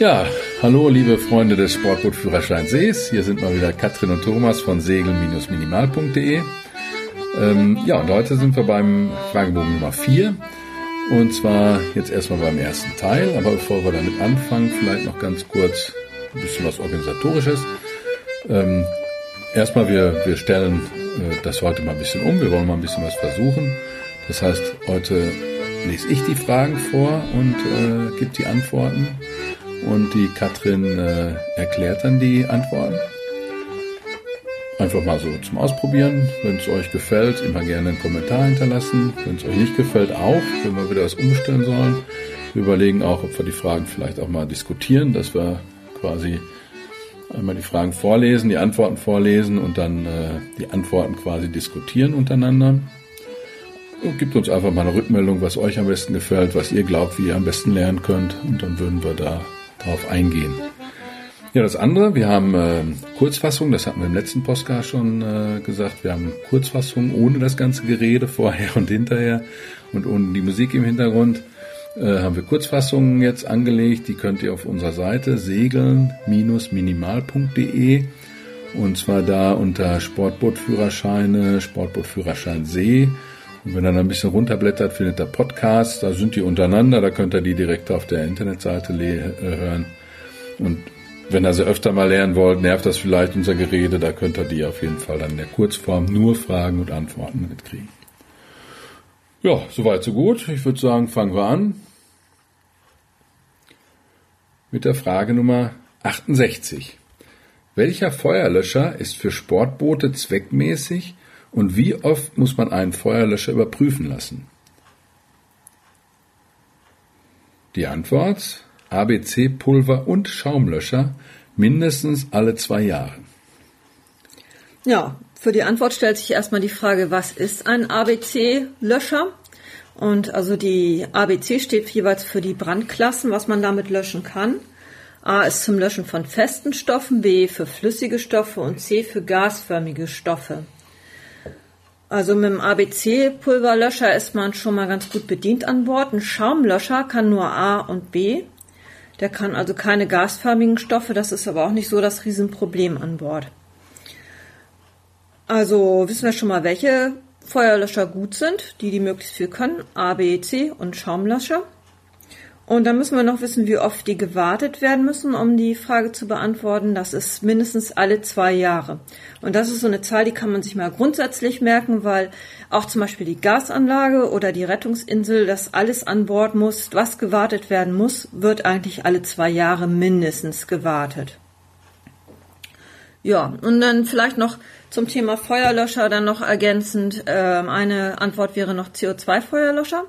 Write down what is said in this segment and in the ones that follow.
Ja, hallo liebe Freunde des Sportbootführerscheins Sees. Hier sind mal wieder Katrin und Thomas von segel-minimal.de. Ähm, ja, und heute sind wir beim Fragebogen Nummer 4. Und zwar jetzt erstmal beim ersten Teil. Aber bevor wir damit anfangen, vielleicht noch ganz kurz ein bisschen was Organisatorisches. Ähm, erstmal, wir, wir stellen äh, das heute mal ein bisschen um. Wir wollen mal ein bisschen was versuchen. Das heißt, heute lese ich die Fragen vor und äh, gebe die Antworten und die Katrin äh, erklärt dann die Antworten. Einfach mal so zum Ausprobieren. Wenn es euch gefällt, immer gerne einen Kommentar hinterlassen. Wenn es euch nicht gefällt, auch, wenn wir wieder was umstellen sollen. Wir überlegen auch, ob wir die Fragen vielleicht auch mal diskutieren, dass wir quasi einmal die Fragen vorlesen, die Antworten vorlesen und dann äh, die Antworten quasi diskutieren untereinander. Und gibt uns einfach mal eine Rückmeldung, was euch am besten gefällt, was ihr glaubt, wie ihr am besten lernen könnt. Und dann würden wir da drauf eingehen. Ja, das andere, wir haben äh, Kurzfassung, das hatten wir im letzten Podcast schon äh, gesagt, wir haben Kurzfassung ohne das ganze Gerede vorher und hinterher und ohne die Musik im Hintergrund. Äh, haben wir Kurzfassungen jetzt angelegt, die könnt ihr auf unserer Seite segeln-minimal.de und zwar da unter Sportbootführerscheine, Sportbootführerschein See und wenn ihr dann ein bisschen runterblättert, findet ihr Podcasts, da sind die untereinander, da könnt ihr die direkt auf der Internetseite äh, hören. Und wenn ihr sie öfter mal lernen wollt, nervt das vielleicht unser Gerede, da könnt ihr die auf jeden Fall dann in der Kurzform nur Fragen und Antworten mitkriegen. Ja, soweit so gut. Ich würde sagen, fangen wir an mit der Frage Nummer 68. Welcher Feuerlöscher ist für Sportboote zweckmäßig und wie oft muss man einen Feuerlöscher überprüfen lassen? Die Antwort ABC-Pulver und Schaumlöscher mindestens alle zwei Jahre. Ja, für die Antwort stellt sich erstmal die Frage, was ist ein ABC-Löscher? Und also die ABC steht jeweils für die Brandklassen, was man damit löschen kann. A ist zum Löschen von festen Stoffen, B für flüssige Stoffe und C für gasförmige Stoffe. Also mit dem ABC-Pulverlöscher ist man schon mal ganz gut bedient an Bord. Ein Schaumlöscher kann nur A und B. Der kann also keine gasförmigen Stoffe. Das ist aber auch nicht so das Riesenproblem an Bord. Also wissen wir schon mal, welche Feuerlöscher gut sind, die die möglichst viel können. A, B, C und Schaumlöscher. Und dann müssen wir noch wissen, wie oft die gewartet werden müssen, um die Frage zu beantworten. Das ist mindestens alle zwei Jahre. Und das ist so eine Zahl, die kann man sich mal grundsätzlich merken, weil auch zum Beispiel die Gasanlage oder die Rettungsinsel, das alles an Bord muss, was gewartet werden muss, wird eigentlich alle zwei Jahre mindestens gewartet. Ja, und dann vielleicht noch zum Thema Feuerlöscher dann noch ergänzend. Äh, eine Antwort wäre noch CO2-Feuerlöscher.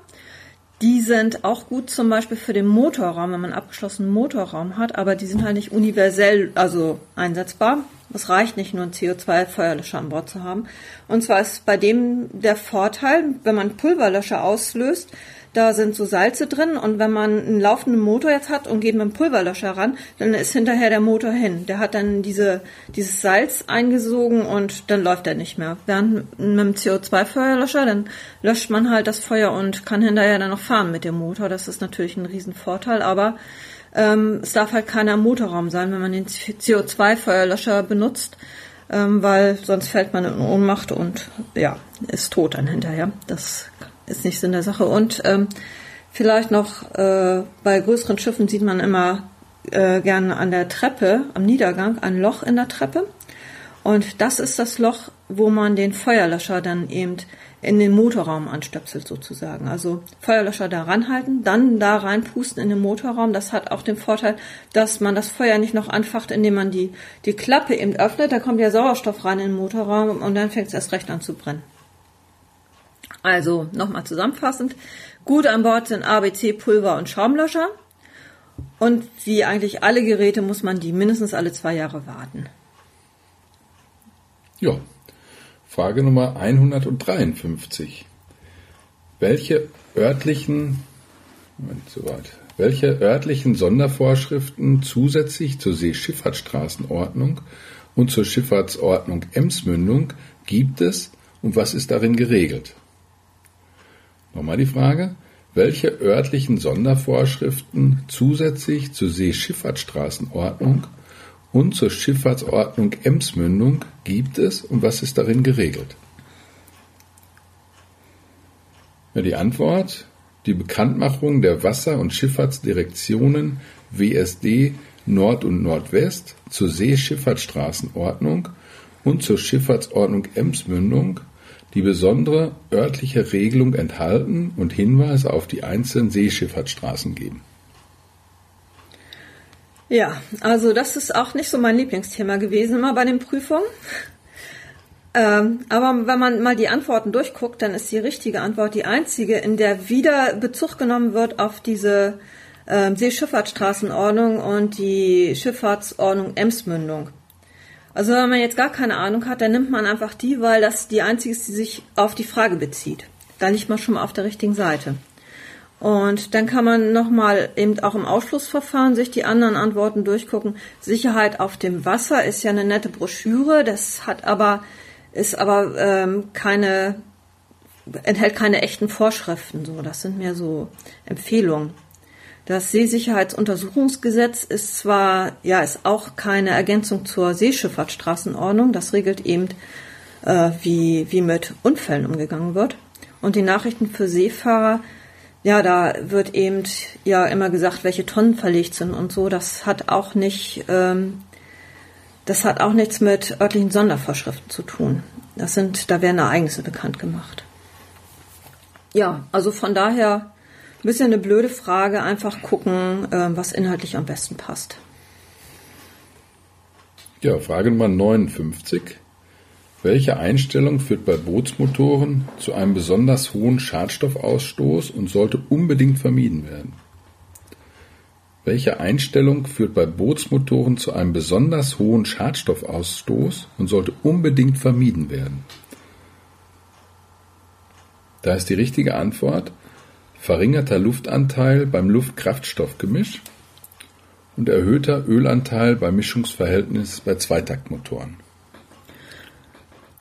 Die sind auch gut zum Beispiel für den Motorraum, wenn man abgeschlossenen Motorraum hat, aber die sind halt nicht universell, also einsetzbar. Es reicht nicht nur einen CO2-Feuerlöscher an Bord zu haben. Und zwar ist bei dem der Vorteil, wenn man Pulverlöscher auslöst, da sind so Salze drin und wenn man einen laufenden Motor jetzt hat und geht mit dem Pulverlöscher ran, dann ist hinterher der Motor hin. Der hat dann diese, dieses Salz eingesogen und dann läuft er nicht mehr. Während mit dem CO2-Feuerlöscher, dann löscht man halt das Feuer und kann hinterher dann noch fahren mit dem Motor. Das ist natürlich ein Riesenvorteil, aber ähm, es darf halt keiner im Motorraum sein, wenn man den CO2-Feuerlöscher benutzt, ähm, weil sonst fällt man in Ohnmacht und ja, ist tot dann hinterher. Das ist nicht Sinn der Sache. Und ähm, vielleicht noch äh, bei größeren Schiffen sieht man immer äh, gerne an der Treppe, am Niedergang, ein Loch in der Treppe. Und das ist das Loch, wo man den Feuerlöscher dann eben in den Motorraum anstöpselt sozusagen. Also Feuerlöscher da ranhalten, dann da reinpusten in den Motorraum. Das hat auch den Vorteil, dass man das Feuer nicht noch anfacht, indem man die, die Klappe eben öffnet. Da kommt ja Sauerstoff rein in den Motorraum und dann fängt es erst recht an zu brennen. Also nochmal zusammenfassend. Gut an Bord sind ABC, Pulver und Schaumlöscher. Und wie eigentlich alle Geräte muss man die mindestens alle zwei Jahre warten. Ja. Frage Nummer 153. Welche örtlichen, Moment, soweit. Welche örtlichen Sondervorschriften zusätzlich zur Seeschifffahrtsstraßenordnung und zur Schifffahrtsordnung Emsmündung gibt es und was ist darin geregelt? Nochmal die Frage. welche örtlichen Sondervorschriften zusätzlich zur Seeschifffahrtsstraßenordnung und zur Schifffahrtsordnung Emsmündung gibt es und was ist darin geregelt? Ja, die Antwort, die Bekanntmachung der Wasser- und Schifffahrtsdirektionen WSD Nord und Nordwest zur Seeschifffahrtsstraßenordnung und zur Schifffahrtsordnung Emsmündung die besondere örtliche Regelung enthalten und Hinweise auf die einzelnen Seeschifffahrtsstraßen geben. Ja, also das ist auch nicht so mein Lieblingsthema gewesen immer bei den Prüfungen. Ähm, aber wenn man mal die Antworten durchguckt, dann ist die richtige Antwort die einzige, in der wieder Bezug genommen wird auf diese äh, Seeschifffahrtsstraßenordnung und die Schifffahrtsordnung Emsmündung. Also wenn man jetzt gar keine Ahnung hat, dann nimmt man einfach die, weil das die einzige ist, die sich auf die Frage bezieht. Da liegt man schon mal auf der richtigen Seite. Und dann kann man nochmal eben auch im Ausschlussverfahren sich die anderen Antworten durchgucken. Sicherheit auf dem Wasser ist ja eine nette Broschüre, das hat aber, ist aber ähm, keine, enthält keine echten Vorschriften. So, das sind mehr so Empfehlungen. Das Seesicherheitsuntersuchungsgesetz ist zwar, ja, ist auch keine Ergänzung zur Seeschifffahrtsstraßenordnung. Das regelt eben, äh, wie, wie mit Unfällen umgegangen wird. Und die Nachrichten für Seefahrer, ja, da wird eben ja immer gesagt, welche Tonnen verlegt sind und so. Das hat auch nicht, ähm, das hat auch nichts mit örtlichen Sondervorschriften zu tun. Das sind, da werden Ereignisse bekannt gemacht. Ja, also von daher bisschen eine blöde Frage, einfach gucken, ähm, was inhaltlich am besten passt. Ja, Frage Nummer 59. Welche Einstellung führt bei Bootsmotoren zu einem besonders hohen Schadstoffausstoß und sollte unbedingt vermieden werden? Welche Einstellung führt bei Bootsmotoren zu einem besonders hohen Schadstoffausstoß und sollte unbedingt vermieden werden? Da ist die richtige Antwort verringerter Luftanteil beim Luft-Kraftstoff-Gemisch und erhöhter Ölanteil beim Mischungsverhältnis bei Zweitaktmotoren.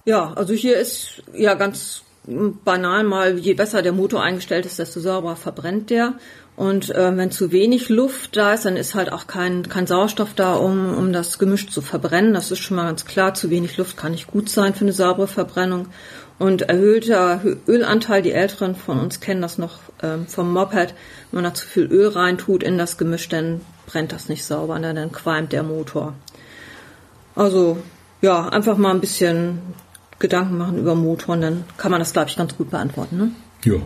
Ja, also hier ist ja ganz banal mal, je besser der Motor eingestellt ist, desto sauberer verbrennt der. Und äh, wenn zu wenig Luft da ist, dann ist halt auch kein, kein Sauerstoff da, um, um das Gemisch zu verbrennen. Das ist schon mal ganz klar. Zu wenig Luft kann nicht gut sein für eine saubere Verbrennung. Und erhöhter Ölanteil, die Älteren von uns kennen das noch ähm, vom Moped, wenn man da zu viel Öl reintut in das Gemisch, dann brennt das nicht sauber, ne? dann qualmt der Motor. Also ja, einfach mal ein bisschen Gedanken machen über Motoren, dann kann man das, glaube ich, ganz gut beantworten. Ne? Ja,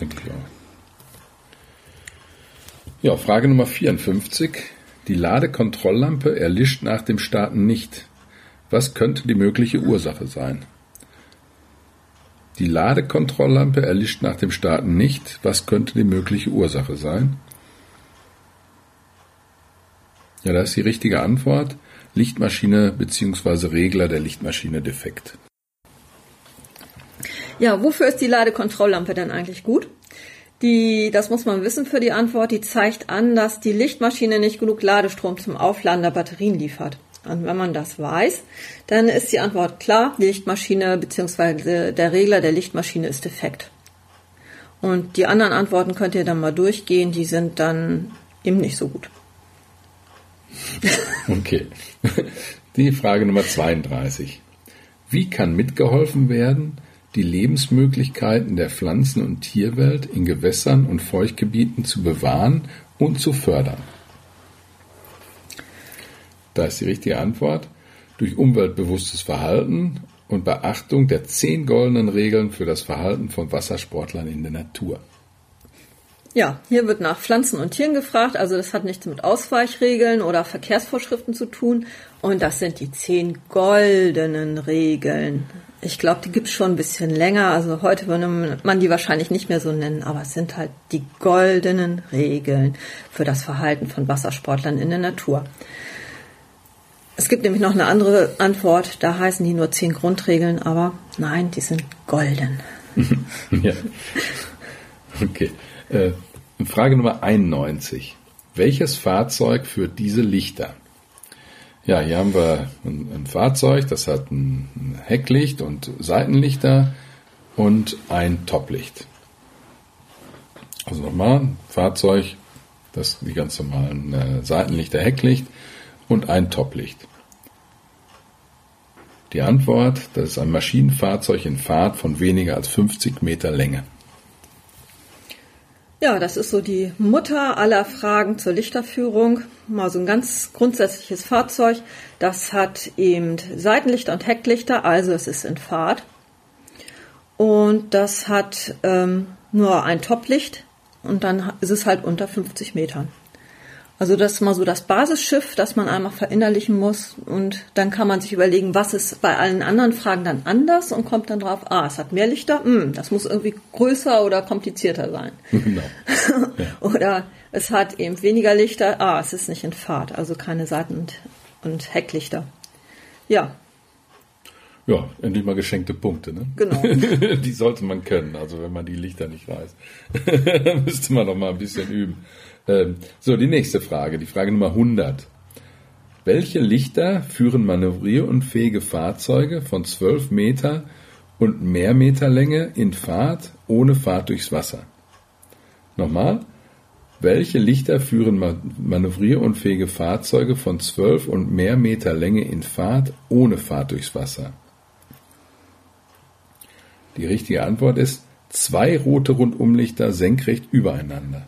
denke ich auch. Ja, Frage Nummer 54. Die Ladekontrolllampe erlischt nach dem Starten nicht. Was könnte die mögliche Ursache sein? Die Ladekontrolllampe erlischt nach dem Starten nicht. Was könnte die mögliche Ursache sein? Ja, da ist die richtige Antwort. Lichtmaschine bzw. Regler der Lichtmaschine defekt. Ja, wofür ist die Ladekontrolllampe denn eigentlich gut? Die, das muss man wissen für die Antwort, die zeigt an, dass die Lichtmaschine nicht genug Ladestrom zum Aufladen der Batterien liefert. Und wenn man das weiß, dann ist die Antwort klar, die Lichtmaschine bzw. der Regler der Lichtmaschine ist defekt. Und die anderen Antworten könnt ihr dann mal durchgehen, die sind dann eben nicht so gut. Okay. Die Frage Nummer 32. Wie kann mitgeholfen werden, die Lebensmöglichkeiten der Pflanzen- und Tierwelt in Gewässern und Feuchtgebieten zu bewahren und zu fördern? Da ist die richtige Antwort. Durch umweltbewusstes Verhalten und Beachtung der zehn goldenen Regeln für das Verhalten von Wassersportlern in der Natur. Ja, hier wird nach Pflanzen und Tieren gefragt. Also das hat nichts mit Ausweichregeln oder Verkehrsvorschriften zu tun. Und das sind die zehn goldenen Regeln. Ich glaube, die gibt es schon ein bisschen länger. Also heute würde man die wahrscheinlich nicht mehr so nennen, aber es sind halt die goldenen Regeln für das Verhalten von Wassersportlern in der Natur. Es gibt nämlich noch eine andere Antwort, da heißen die nur zehn Grundregeln, aber nein, die sind golden. ja. Okay. Äh, Frage Nummer 91. Welches Fahrzeug führt diese Lichter? Ja, hier haben wir ein, ein Fahrzeug, das hat ein, Hecklicht und Seitenlichter und ein Toplicht. Also nochmal, Fahrzeug, das die ganz normalen äh, Seitenlichter, Hecklicht und ein Toplicht. Die Antwort, das ist ein Maschinenfahrzeug in Fahrt von weniger als 50 Meter Länge. Ja, das ist so die Mutter aller Fragen zur Lichterführung. Mal so ein ganz grundsätzliches Fahrzeug. Das hat eben Seitenlichter und Hecklichter, also es ist in Fahrt. Und das hat ähm, nur ein Toplicht und dann ist es halt unter 50 Metern. Also das ist mal so das Basisschiff, das man einmal verinnerlichen muss und dann kann man sich überlegen, was ist bei allen anderen Fragen dann anders und kommt dann drauf, ah, es hat mehr Lichter, hm, das muss irgendwie größer oder komplizierter sein. Genau. Ja. oder es hat eben weniger Lichter, ah, es ist nicht in Fahrt, also keine Seiten- und, und Hecklichter. Ja. Ja, endlich mal geschenkte Punkte, ne? Genau. die sollte man können, also wenn man die Lichter nicht weiß. müsste man noch mal ein bisschen üben. Ähm, so, die nächste Frage, die Frage Nummer 100. Welche Lichter führen manövrierunfähige Fahrzeuge von 12 Meter und mehr Meter Länge in Fahrt ohne Fahrt durchs Wasser? Nochmal. Welche Lichter führen manövrierunfähige Fahrzeuge von 12 und mehr Meter Länge in Fahrt ohne Fahrt durchs Wasser? Die richtige Antwort ist zwei rote Rundumlichter senkrecht übereinander.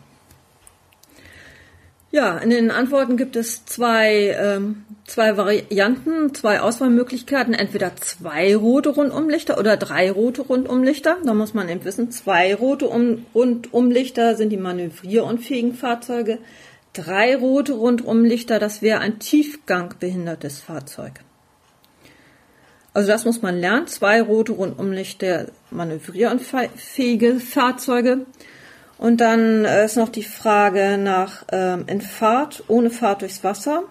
Ja, in den Antworten gibt es zwei, ähm, zwei Varianten, zwei Auswahlmöglichkeiten. Entweder zwei rote Rundumlichter oder drei rote Rundumlichter. Da muss man eben wissen, zwei rote um Rundumlichter sind die manövrierunfähigen Fahrzeuge. Drei rote Rundumlichter, das wäre ein tiefgangbehindertes Fahrzeug. Also das muss man lernen. Zwei rote Rundumlichter manövrierunfähige Fahrzeuge. Und dann äh, ist noch die Frage nach ähm, in Fahrt, ohne Fahrt durchs Wasser.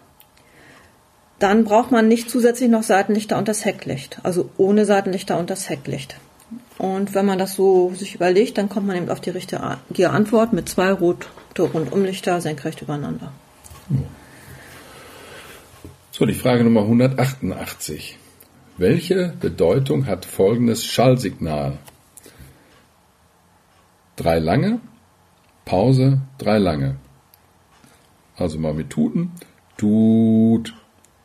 Dann braucht man nicht zusätzlich noch Seitenlichter und das Hecklicht. Also ohne Seitenlichter und das Hecklicht. Und wenn man das so sich überlegt, dann kommt man eben auf die richtige Antwort mit zwei rote Rundumlichter senkrecht übereinander. So, die Frage Nummer 188. Welche Bedeutung hat folgendes Schallsignal? Drei lange, Pause, drei lange. Also mal mit Tuten. Tut,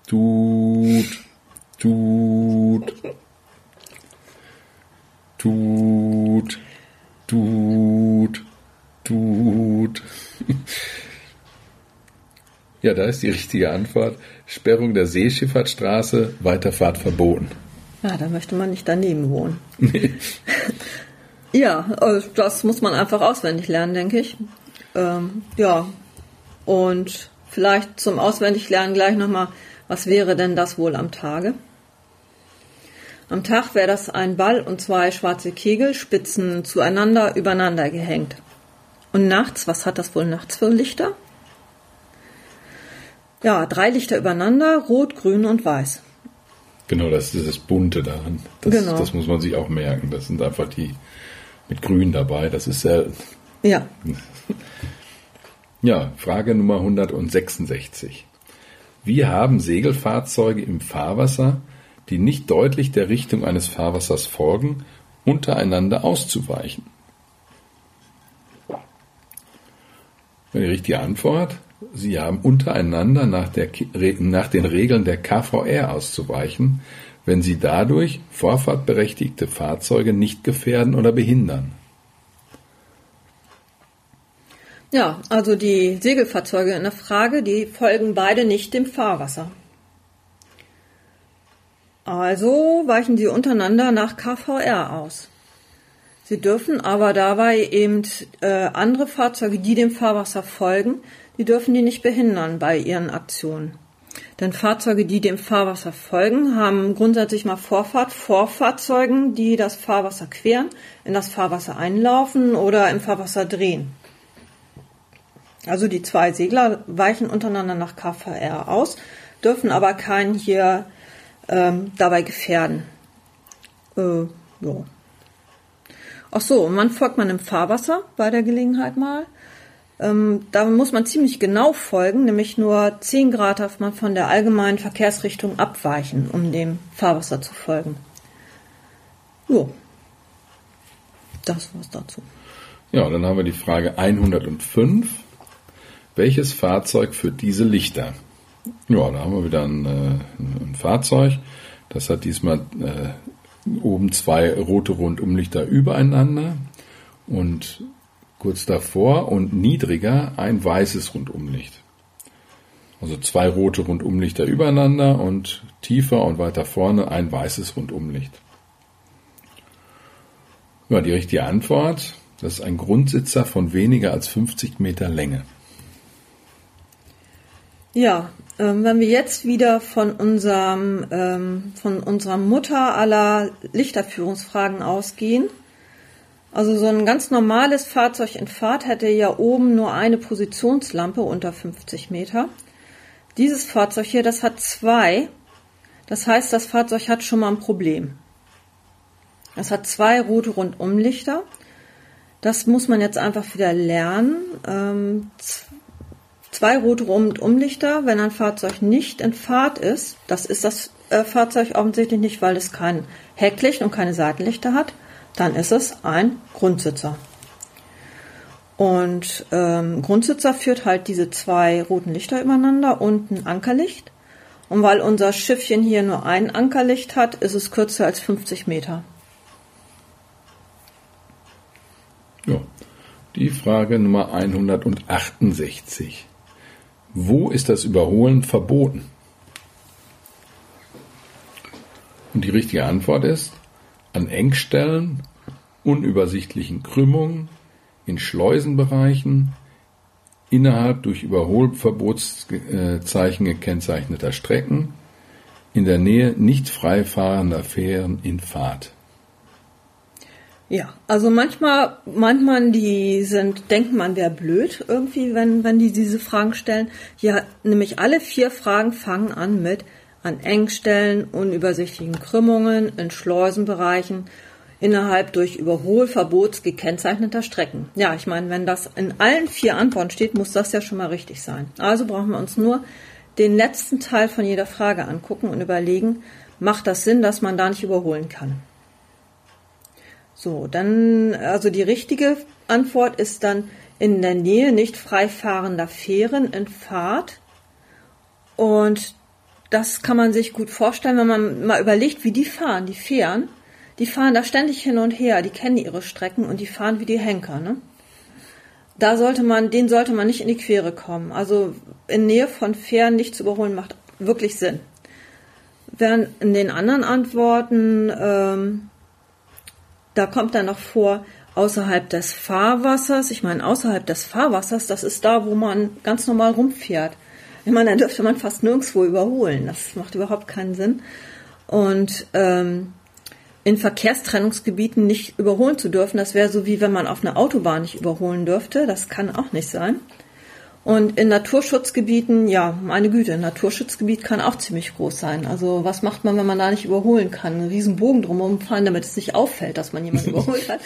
tut, tut, tut, tut, tut. Ja, da ist die richtige Antwort. Sperrung der Seeschifffahrtsstraße, Weiterfahrt verboten. Ja, da möchte man nicht daneben wohnen. Nee. Ja, also das muss man einfach auswendig lernen, denke ich. Ähm, ja, und vielleicht zum Auswendiglernen gleich nochmal, was wäre denn das wohl am Tage? Am Tag wäre das ein Ball und zwei schwarze Kegel, Spitzen zueinander, übereinander gehängt. Und nachts, was hat das wohl nachts für Lichter? Ja, drei Lichter übereinander, rot, grün und weiß. Genau, das ist das Bunte daran. Das, genau. das muss man sich auch merken. Das sind einfach die, mit Grün dabei. Das ist sehr. Ja. Ja, Frage Nummer 166. Wie haben Segelfahrzeuge im Fahrwasser, die nicht deutlich der Richtung eines Fahrwassers folgen, untereinander auszuweichen? Die richtige Antwort. Sie haben untereinander nach, der, nach den Regeln der KVR auszuweichen, wenn sie dadurch vorfahrtberechtigte Fahrzeuge nicht gefährden oder behindern. Ja, also die Segelfahrzeuge in der Frage, die folgen beide nicht dem Fahrwasser. Also weichen sie untereinander nach KVR aus. Sie dürfen aber dabei eben äh, andere Fahrzeuge, die dem Fahrwasser folgen, die dürfen die nicht behindern bei ihren Aktionen. Denn Fahrzeuge, die dem Fahrwasser folgen, haben grundsätzlich mal Vorfahrt vor Fahrzeugen, die das Fahrwasser queren, in das Fahrwasser einlaufen oder im Fahrwasser drehen. Also die zwei Segler weichen untereinander nach KVR aus, dürfen aber keinen hier ähm, dabei gefährden. Äh, ja. Ach so, und wann folgt man im Fahrwasser bei der Gelegenheit mal? Ähm, da muss man ziemlich genau folgen, nämlich nur 10 Grad darf man von der allgemeinen Verkehrsrichtung abweichen, um dem Fahrwasser zu folgen. Jo. Das war's dazu. Ja, dann haben wir die Frage 105. Welches Fahrzeug führt diese Lichter? Ja, da haben wir wieder ein, äh, ein Fahrzeug. Das hat diesmal äh, oben zwei rote Rundumlichter übereinander und kurz davor und niedriger ein weißes Rundumlicht. Also zwei rote Rundumlichter übereinander und tiefer und weiter vorne ein weißes Rundumlicht. Ja, die richtige Antwort, das ist ein Grundsitzer von weniger als 50 Meter Länge. Ja, ähm, wenn wir jetzt wieder von unserem, ähm, von unserer Mutter aller Lichterführungsfragen ausgehen, also so ein ganz normales Fahrzeug in Fahrt hätte ja oben nur eine Positionslampe unter 50 Meter. Dieses Fahrzeug hier, das hat zwei. Das heißt, das Fahrzeug hat schon mal ein Problem. Es hat zwei rote Rundumlichter. Das muss man jetzt einfach wieder lernen. Ähm, zwei rote Rundumlichter, wenn ein Fahrzeug nicht in Fahrt ist, das ist das äh, Fahrzeug offensichtlich nicht, weil es kein Hecklicht und keine Seitenlichter hat, dann ist es ein Grundsitzer. Und ähm, Grundsitzer führt halt diese zwei roten Lichter übereinander und ein Ankerlicht. Und weil unser Schiffchen hier nur ein Ankerlicht hat, ist es kürzer als 50 Meter. Ja, die Frage Nummer 168. Wo ist das Überholen verboten? Und die richtige Antwort ist an Engstellen, unübersichtlichen Krümmungen, in Schleusenbereichen, innerhalb durch Überholverbotszeichen gekennzeichneter Strecken, in der Nähe nicht frei fahrender Fähren in Fahrt. Ja, also manchmal, manchmal die sind, denkt man wäre blöd irgendwie, wenn, wenn die diese Fragen stellen. Ja, nämlich alle vier Fragen fangen an mit an Engstellen, unübersichtlichen Krümmungen, in Schleusenbereichen, innerhalb durch Überholverbots gekennzeichneter Strecken. Ja, ich meine, wenn das in allen vier Antworten steht, muss das ja schon mal richtig sein. Also brauchen wir uns nur den letzten Teil von jeder Frage angucken und überlegen, macht das Sinn, dass man da nicht überholen kann? So, dann, also die richtige Antwort ist dann in der Nähe nicht freifahrender Fähren in Fahrt. Und das kann man sich gut vorstellen, wenn man mal überlegt, wie die fahren, die Fähren. Die fahren da ständig hin und her, die kennen ihre Strecken und die fahren wie die Henker, ne? Da sollte man, den sollte man nicht in die Quere kommen. Also in Nähe von Fähren nicht zu überholen macht wirklich Sinn. Während in den anderen Antworten ähm, da kommt dann noch vor, außerhalb des Fahrwassers. Ich meine, außerhalb des Fahrwassers, das ist da, wo man ganz normal rumfährt. Ich meine, dann dürfte man fast nirgendwo überholen. Das macht überhaupt keinen Sinn. Und ähm, in Verkehrstrennungsgebieten nicht überholen zu dürfen, das wäre so wie wenn man auf einer Autobahn nicht überholen dürfte. Das kann auch nicht sein. Und in Naturschutzgebieten, ja, meine Güte, ein Naturschutzgebiet kann auch ziemlich groß sein. Also was macht man, wenn man da nicht überholen kann? Einen riesen Bogen drumherum fahren, damit es nicht auffällt, dass man jemanden überholt hat.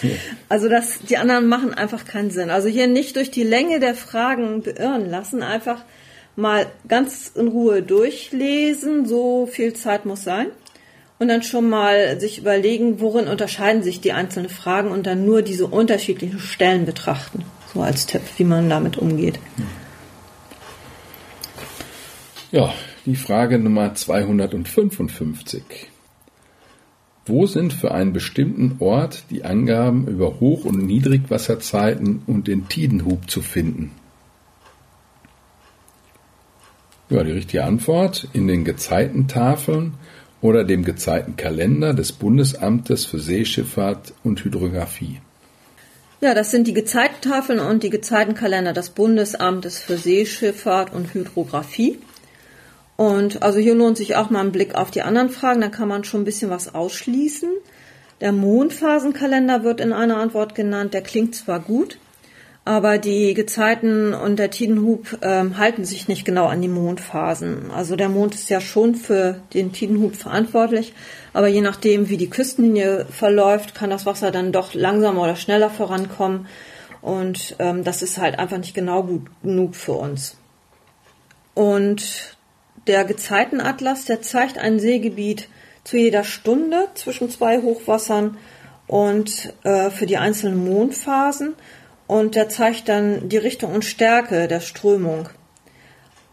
Also das, die anderen machen einfach keinen Sinn. Also hier nicht durch die Länge der Fragen beirren lassen, einfach mal ganz in Ruhe durchlesen, so viel Zeit muss sein. Und dann schon mal sich überlegen, worin unterscheiden sich die einzelnen Fragen und dann nur diese unterschiedlichen Stellen betrachten. So als Tipp, wie man damit umgeht. Ja. Die Frage Nummer 255. Wo sind für einen bestimmten Ort die Angaben über Hoch- und Niedrigwasserzeiten und den Tidenhub zu finden? Ja, die richtige Antwort in den Gezeitentafeln oder dem Gezeitenkalender des Bundesamtes für Seeschifffahrt und Hydrographie. Ja, das sind die Gezeitentafeln und die Gezeitenkalender des Bundesamtes für Seeschifffahrt und Hydrographie. Und also hier lohnt sich auch mal ein Blick auf die anderen Fragen, da kann man schon ein bisschen was ausschließen. Der Mondphasenkalender wird in einer Antwort genannt, der klingt zwar gut, aber die Gezeiten und der Tidenhub ähm, halten sich nicht genau an die Mondphasen. Also der Mond ist ja schon für den Tidenhub verantwortlich, aber je nachdem, wie die Küstenlinie verläuft, kann das Wasser dann doch langsamer oder schneller vorankommen. Und ähm, das ist halt einfach nicht genau gut genug für uns. Und der Gezeitenatlas, der zeigt ein Seegebiet zu jeder Stunde zwischen zwei Hochwassern und äh, für die einzelnen Mondphasen. Und der zeigt dann die Richtung und Stärke der Strömung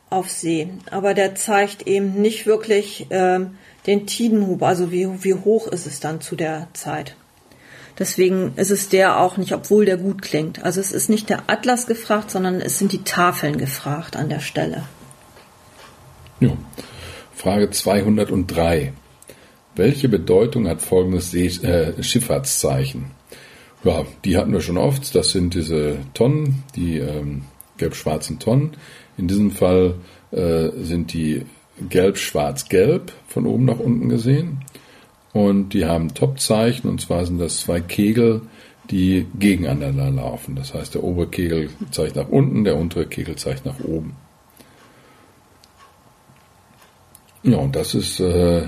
auf See. Aber der zeigt eben nicht wirklich äh, den Tidenhub, also wie, wie hoch ist es dann zu der Zeit. Deswegen ist es der auch nicht, obwohl der gut klingt. Also es ist nicht der Atlas gefragt, sondern es sind die Tafeln gefragt an der Stelle. Ja. Frage 203. Welche Bedeutung hat folgendes See äh, Schifffahrtszeichen? Ja, die hatten wir schon oft. Das sind diese Tonnen, die ähm, gelb-schwarzen Tonnen. In diesem Fall äh, sind die gelb-schwarz-gelb von oben nach unten gesehen. Und die haben Topzeichen, und zwar sind das zwei Kegel, die gegeneinander laufen. Das heißt, der obere Kegel zeigt nach unten, der untere Kegel zeigt nach oben. Ja, und das ist äh,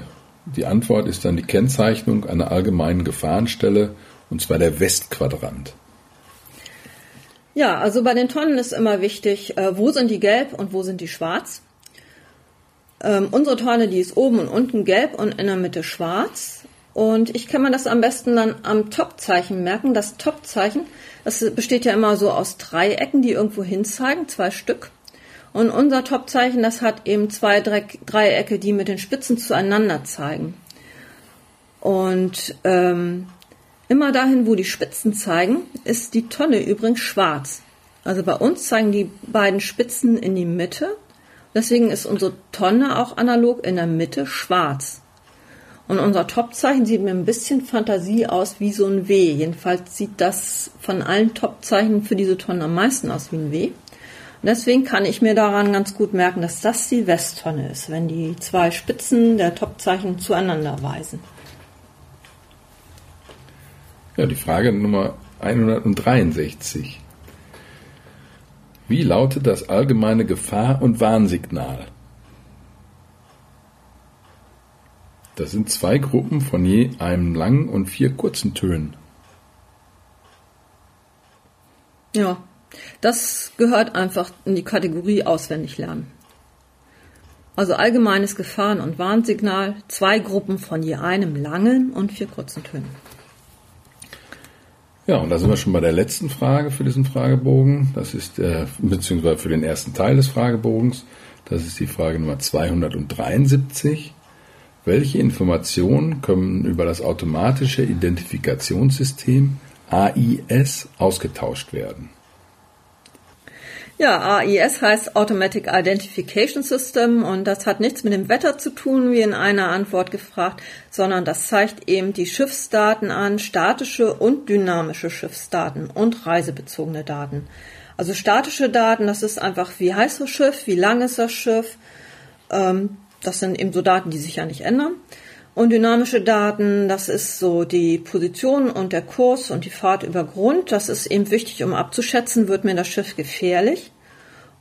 die Antwort ist dann die Kennzeichnung einer allgemeinen Gefahrenstelle und zwar der Westquadrant. Ja, also bei den Tonnen ist immer wichtig, äh, wo sind die gelb und wo sind die schwarz. Ähm, unsere Tonne, die ist oben und unten gelb und in der Mitte schwarz. Und ich kann mir das am besten dann am Topzeichen merken. Das Topzeichen, das besteht ja immer so aus Dreiecken, die irgendwo hin zeigen, zwei Stück. Und unser Topzeichen, das hat eben zwei Dreiecke, die mit den Spitzen zueinander zeigen. Und ähm, Immer dahin, wo die Spitzen zeigen, ist die Tonne übrigens schwarz. Also bei uns zeigen die beiden Spitzen in die Mitte. Deswegen ist unsere Tonne auch analog in der Mitte schwarz. Und unser Topzeichen sieht mir ein bisschen Fantasie aus wie so ein W. Jedenfalls sieht das von allen Topzeichen für diese Tonne am meisten aus wie ein W. Und deswegen kann ich mir daran ganz gut merken, dass das die Westtonne ist, wenn die zwei Spitzen der Topzeichen zueinander weisen. Ja, die Frage Nummer 163. Wie lautet das allgemeine Gefahr- und Warnsignal? Das sind zwei Gruppen von je einem langen und vier kurzen Tönen. Ja, das gehört einfach in die Kategorie auswendig lernen. Also allgemeines Gefahren- und Warnsignal, zwei Gruppen von je einem langen und vier kurzen Tönen. Ja, und da sind wir schon bei der letzten Frage für diesen Fragebogen. Das ist, äh, beziehungsweise für den ersten Teil des Fragebogens. Das ist die Frage Nummer 273. Welche Informationen können über das automatische Identifikationssystem AIS ausgetauscht werden? Ja, AIS heißt Automatic Identification System und das hat nichts mit dem Wetter zu tun, wie in einer Antwort gefragt, sondern das zeigt eben die Schiffsdaten an, statische und dynamische Schiffsdaten und reisebezogene Daten. Also statische Daten, das ist einfach, wie heißt das Schiff, wie lang ist das Schiff, ähm, das sind eben so Daten, die sich ja nicht ändern. Und dynamische Daten, das ist so die Position und der Kurs und die Fahrt über Grund. Das ist eben wichtig, um abzuschätzen, wird mir das Schiff gefährlich.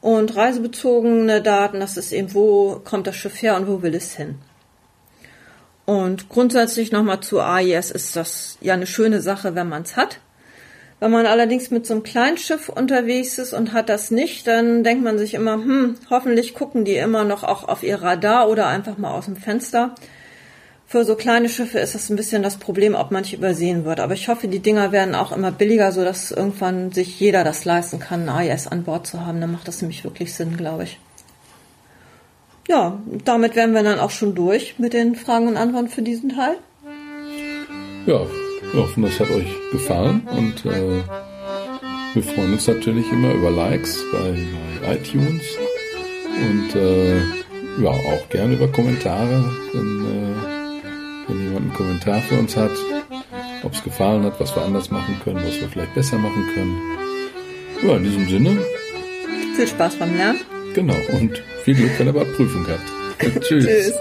Und reisebezogene Daten, das ist eben, wo kommt das Schiff her und wo will es hin. Und grundsätzlich nochmal zu AIS ist das ja eine schöne Sache, wenn man es hat. Wenn man allerdings mit so einem kleinen Schiff unterwegs ist und hat das nicht, dann denkt man sich immer, hm, hoffentlich gucken die immer noch auch auf ihr Radar oder einfach mal aus dem Fenster. Für so kleine Schiffe ist das ein bisschen das Problem, ob manche übersehen wird. Aber ich hoffe, die Dinger werden auch immer billiger, so dass irgendwann sich jeder das leisten kann, ein AIS an Bord zu haben. Dann macht das nämlich wirklich Sinn, glaube ich. Ja, damit wären wir dann auch schon durch mit den Fragen und Antworten für diesen Teil. Ja, wir hoffen, das hat euch gefallen und äh, wir freuen uns natürlich immer über Likes bei, bei iTunes und äh, ja, auch gerne über Kommentare, wenn äh, wenn jemand einen Kommentar für uns hat, ob es gefallen hat, was wir anders machen können, was wir vielleicht besser machen können. Ja, in diesem Sinne. Viel Spaß beim Lernen. Genau, und viel Glück, wenn ihr bei Prüfung habt. Tschüss. Tschüss.